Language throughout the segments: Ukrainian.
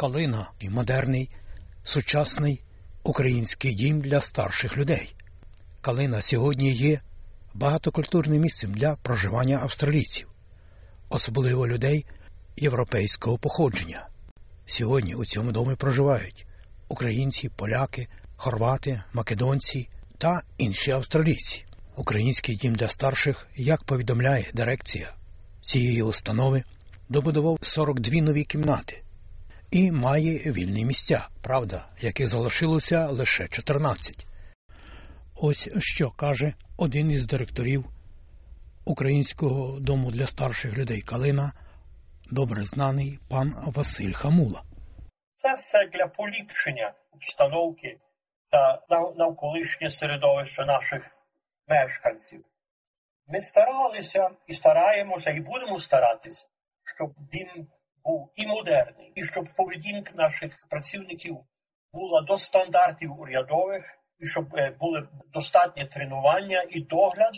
Калина і модерний, сучасний український дім для старших людей. Калина сьогодні є багатокультурним місцем для проживання австралійців, особливо людей європейського походження. Сьогодні у цьому домі проживають українці, поляки, хорвати, македонці та інші австралійці. Український дім для старших, як повідомляє дирекція цієї установи, добудував 42 нові кімнати і має вільні місця, правда, яких залишилося лише 14. Ось що каже один із директорів Українського дому для старших людей Калина, добре знаний пан Василь Хамула. Це все для поліпшення обстановки та навколишнє середовище наших мешканців. Ми старалися і стараємося, і будемо старатися, щоб дім був і модерний, і щоб поведінка наших працівників була до стандартів урядових, і щоб були достатнє тренування і догляд.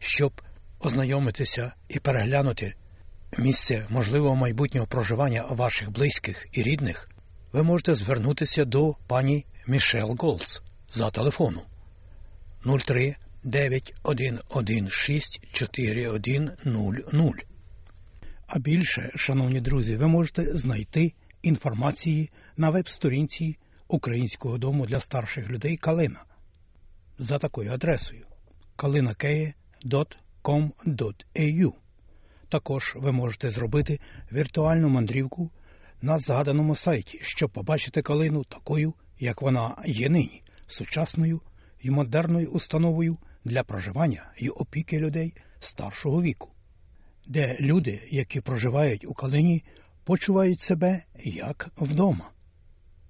Щоб ознайомитися і переглянути місце можливого майбутнього проживання ваших близьких і рідних, ви можете звернутися до пані Мішел Голц за телефону 03 9116 4100. А більше, шановні друзі, ви можете знайти інформації на веб-сторінці Українського дому для старших людей Калина за такою адресою kalinakeye.com.au. Також ви можете зробити віртуальну мандрівку на згаданому сайті, щоб побачити калину такою, як вона є нині, сучасною і модерною установою для проживання і опіки людей старшого віку, де люди, які проживають у калині, почувають себе як вдома.